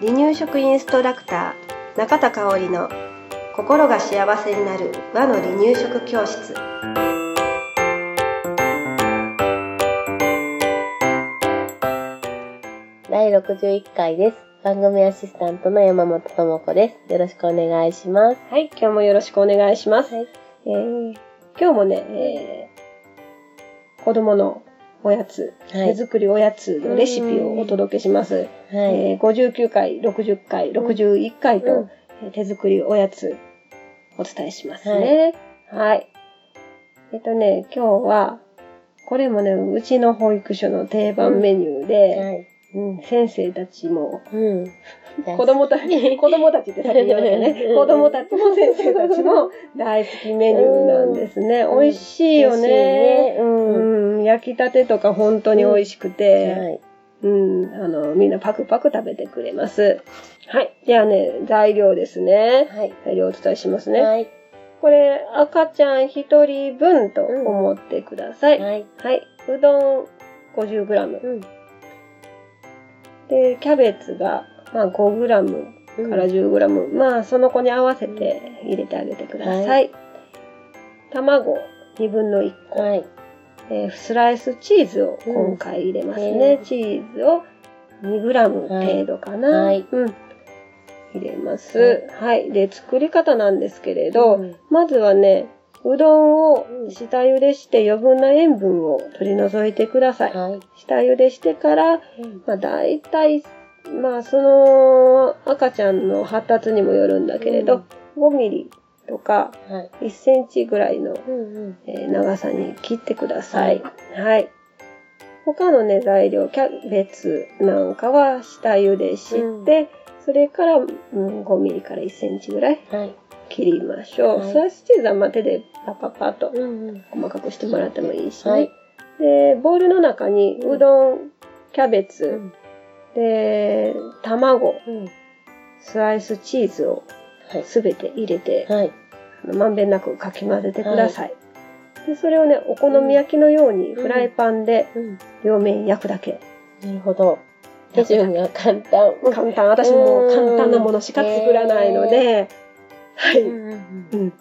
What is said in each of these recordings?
離乳食インストラクター中田香織の心が幸せになる和の離乳食教室第61回です。番組アシスタントの山本智子です。よろしくお願いします。はい今日もよろしくお願いします、はい。えー今日もね、えー子供のおやつ、はい手作りおやつのレシピをお届けします、はい。えー59回60回61回と、うんえー手作りおやつお伝えしますねはい、えっとね今日はこれもねうちの保育所の定番メニューで、はい。うん先生たちもうん。子供たち、子供たちってさっき言われたね。子供たちも先生たちも大好きメニューなんですね。うん美味しいよね。うんうん焼きたてとか本当に美味しくて、はい。うん、あの、みんなパクパク食べてくれます。はい。じゃあね、材料ですね。はい。材料をお伝えしますね。はい。これ、赤ちゃん一人分と思ってください。はい。はい。うどん 50g。うん。で、キャベツが、まあ 5g から 10g、まあその子に合わせて入れてあげてください。はい卵2分の1個、はい。えースライスチーズを今回入れますね。うんチーズを 2g 程度かな。はいうん。入れます。はい。で、作り方なんですけれど、うんまずはね、うどんをうん下茹でして余分な塩分を取り除いてください。はい。下茹でしてから、うんまあ大体、まあその赤ちゃんの発達にもよるんだけれど、5ミリとかはい。1センチぐらいの、長さに切ってください。はい。他のね、材料、キャベツなんかは下茹でして、それから、うん、5ミリから1センチぐらいはい。切りましょう。はいスライスチーズはまあ手でパッパッパッとうんうん。細かくしてもらってもいいしね。はい。で、ボウルの中にうどん、キャベツ、うん。で、卵、うん。スライスチーズをはい。すべて入れて、はい。あのまんべんなくかき混ぜてください。でそれをね、お好み焼きのようにフライパンでうん。両面焼くだけ。なるほど。手順が簡単。簡単。私も簡単なものしか作らないので、はい。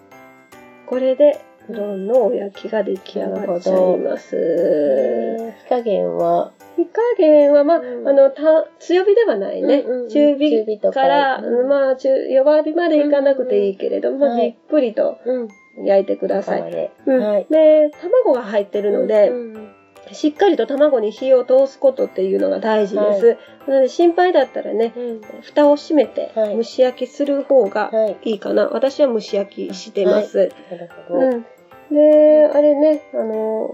これで、うどんのお焼きが出来上がっちゃいます。うん。火加減は、火加減は、まあ、うんあの、た強火ではないね。うんうんうん中中火とから、うんまあ中、弱火までいかなくていいけれども、うんうんじっくりとうん。焼いてください。で。うんはい。で、卵が入ってるので、うんうんしっかりと卵に火を通すことっていうのが大事です。なので心配だったらね、うん。蓋を閉めてはい蒸し焼きする方がはい。いいかな。私は蒸し焼きしてます。なるほど。うん。で、あれね、あの、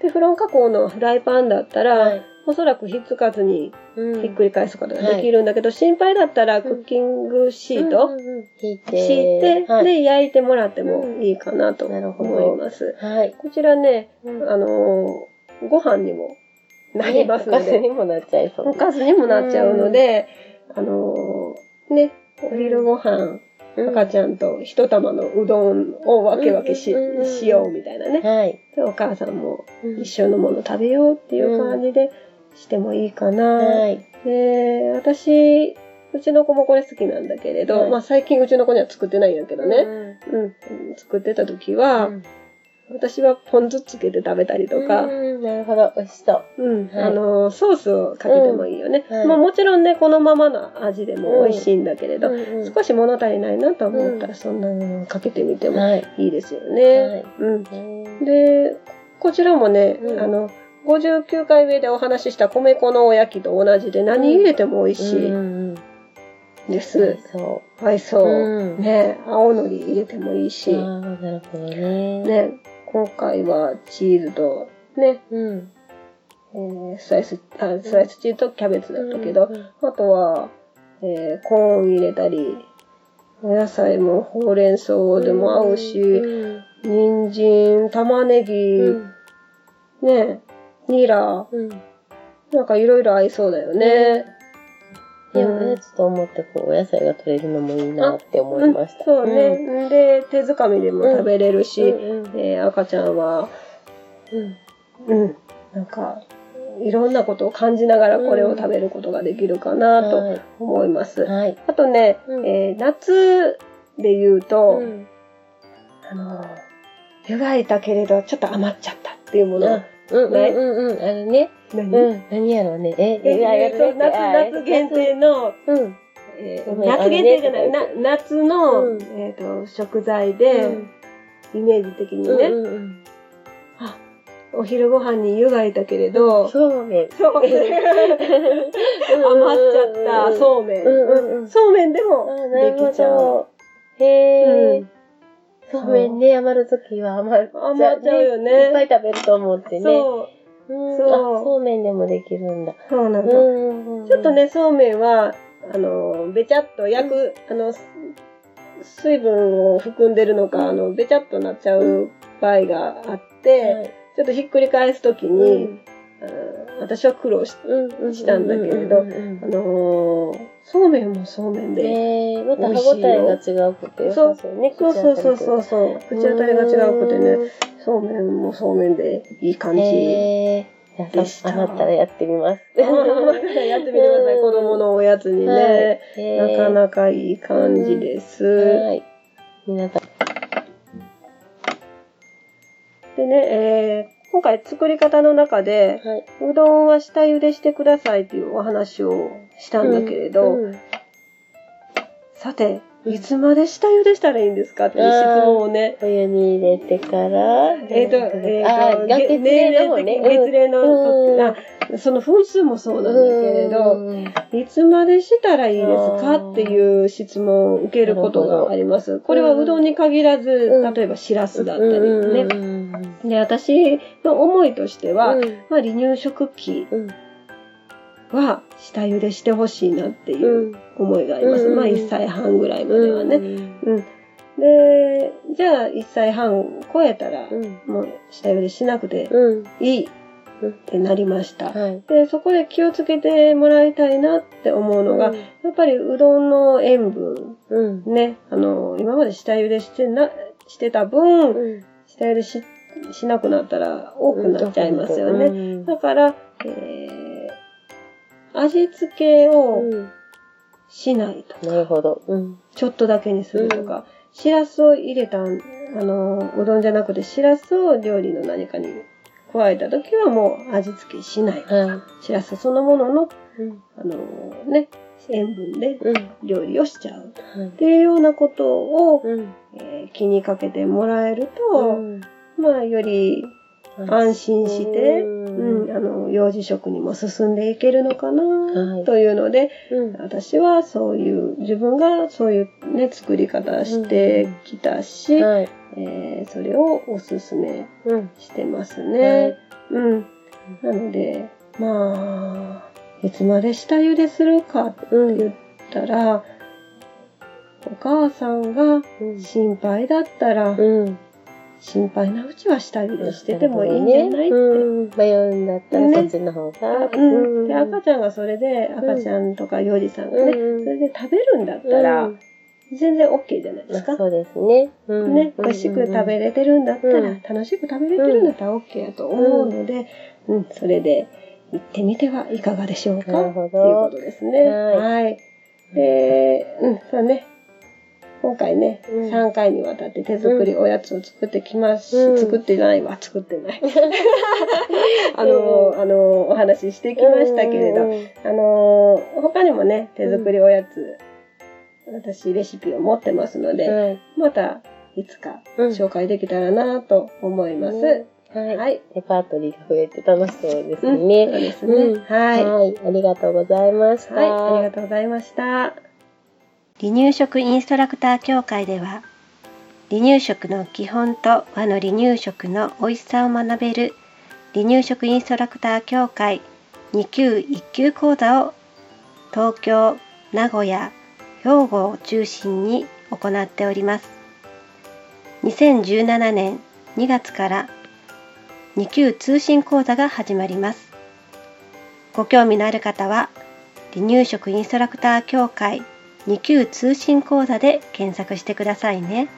テフロン加工のフライパンだったら、はい。おそらくひっつかずにうんひっくり返すことができるんだけど、心配だったらクッキングシート。敷いて、はい。で、焼いてもらってもいいかなと思います。はい。こちらね、うんあのーご飯にもなりますのおかずで、にもなっちゃいそう。おかずにもなっちゃうので、あのーね、お昼ご飯、赤ちゃんと一玉のうどんを分け分けし,、しようみたいなね。はい。でお母さんもうん一緒のもの食べようっていう感じでしてもいいかな。はい。で、私、うちの子もこれ好きなんだけれど、はいまあ最近うちの子には作ってないんやけどね。うんうん、作ってた時は、うん私はポン酢つけて食べたりとか、うんなるほど。美味しそう。うん、はいあの、ソースをかけてもいいよね。うんはいまあもちろんね、このままの味でも美味しいんだけれど、うんうん少し物足りないなと思ったうら、そんなのかけてみてもはい。いいですよね。はいうん。うんで、こちらもね、うんあの、59回目でお話しした米粉のおやきと同じで何入れても美味しいうんうんです。そはい、そう。うんね、青のり入れてもいいしう。、ああ、なるほどね。。ね、今回はチーズと、ね、うん。えースライス、あ、スライスチーズとキャベツだったけど、うんあとは、えーコーン入れたり、お野菜もほうれん草でも合うし、うん人参、玉ねぎ、うんね、ニラ、うん。なんかいろいろ合いそうだよね。いや、うんおやつと思って、こう、お野菜が取れるのもいいなって思いました。うんそうね、で、手づかみでも食べれるし、うん。うんえー赤ちゃんは、うん。うん、なんか、いろんなことを感じながらこれを食べることができるかなとはい。思います。はい。あとね、うんえー夏で言うと、うんあの、湯がいたけれどちょっと余っちゃったっていうもの。あうんうんうんうん。あのね。何？うん。何やろうね。え、え夏夏限定の、うん。え夏限定じゃない、あな夏の、うんえー、と食材で、うんイメージ的にね、うんうんうんあお昼ご飯に湯がいたけれど、そうめん。そうめん余っちゃったそうめん、そうめんでもできちゃう。ど。へえうん。そうめんね、余るときは余る。余っちゃうよねいっぱい食べると思ってね。そううん。そうあそうめんでもできるんだ。そうなん。ちょっと。ねそうめんはあのべちゃっと焼く、あのす水分を含んでるのか、うんあのべちゃっとなっちゃう場合があって、はい。ちょっとひっくり返すときに、私は苦労したんだけれどあのーそうめんもそうめんで、えー、また歯応えが違うくて良さそうね。そうそうそうそうそう口当たりが違うくてねそうめんもそうめんでいい感じ、へー。あ、でした余ったらやってみます。やってみてください 子供のおやつにね、はいなかなかいい感じです、はい。皆さん。でね、えー今回作り方の中ではい。うどんは下茹でしてくださいっていうお話をしたんだけれど、うんさていつまで下茹でしたらいいんですかっていう質問をね、お湯に入れてから、えっ、と、えあー、と、月齢の方ね。月齢のうんあその分数もそうなんだけれど、うんいつまでしたらいいですかっていう質問を受けることがあります。これはうどんに限らず、うん例えばしらすだったりうんね。うん。で、私の思いとしては、うん。まあ、離乳食期うん。は下茹でしてほしいなっていううん。思いがあります。うん。まあ、1歳半ぐらいまではね。うん。うん。で、じゃあ1歳半超えたら、うん。もう下茹でしなくてうん。いいってなりました。はい。で、そこで気をつけてもらいたいなって思うのが、うん。やっぱりうどんの塩分、うん。ね、あの、今まで下茹でしてな、してた分、うん。下茹でし、しなくなったら多くなっちゃいますよね。うん。だから、えー、味付けをうんしないとか、なるほど。うん。ちょっとだけにするとか、しらすを入れた、あの、うどんじゃなくて、しらすを料理の何かに加えた時はもう味付けしない。はしらすそのものの、あのね、塩分でうん。料理をしちゃう。はい。っていうようなことを、うん。えー気にかけてもらえると、うんまあ、より安心して、うん。うん、あの、幼児食にも進んでいけるのかはない。というので、うん。私はそういう、自分がそういうね、作り方してきたし、はい。えーそれをおすすめうん。してますはねい。うん。なので、まあ、いつまで下茹でするかってうん言ったら、お母さんがうん。心配だったら、うん心配なうちは下茹でしててもいいんじゃないって。うん迷うんだったらねそっちの方が。うん、で赤ちゃんがそれで、赤ちゃんとか幼児さんがね、うんそれで食べるんだったら、うん全然 OK じゃないですか？そうですね。うんね、美味しく食べれてるんだったら、うん楽しく食べれてるんだったら OK やと思うので、うん、それで行ってみてはいかがでしょうか？なるほどっていうことですね。はいはい。で、うん、そうね。今回ね、うん3回にわたって手作りおやつを作ってきますし、うん作ってないわ、作ってない。あの、あの、お話ししてきましたけれど、うんあのー他にもね、手作りおやつ、私レシピを持ってますので、はいまたいつかうん紹介できたらなと思います。ねはい。はい。レパートリーが増えて楽しそうですうんそうね。ですね。うんはい。ははい。ありがとうございました。い。ありがとうございました。離乳食インストラクター協会では離乳食の基本と和の離乳食の美味しさを学べる離乳食インストラクター協会2級1級講座を東京、名古屋、兵庫を中心に行っております。2017年2月から2級通信講座が始まります。ご興味のある方は離乳食インストラクター協会2級通信講座で検索してくださいね。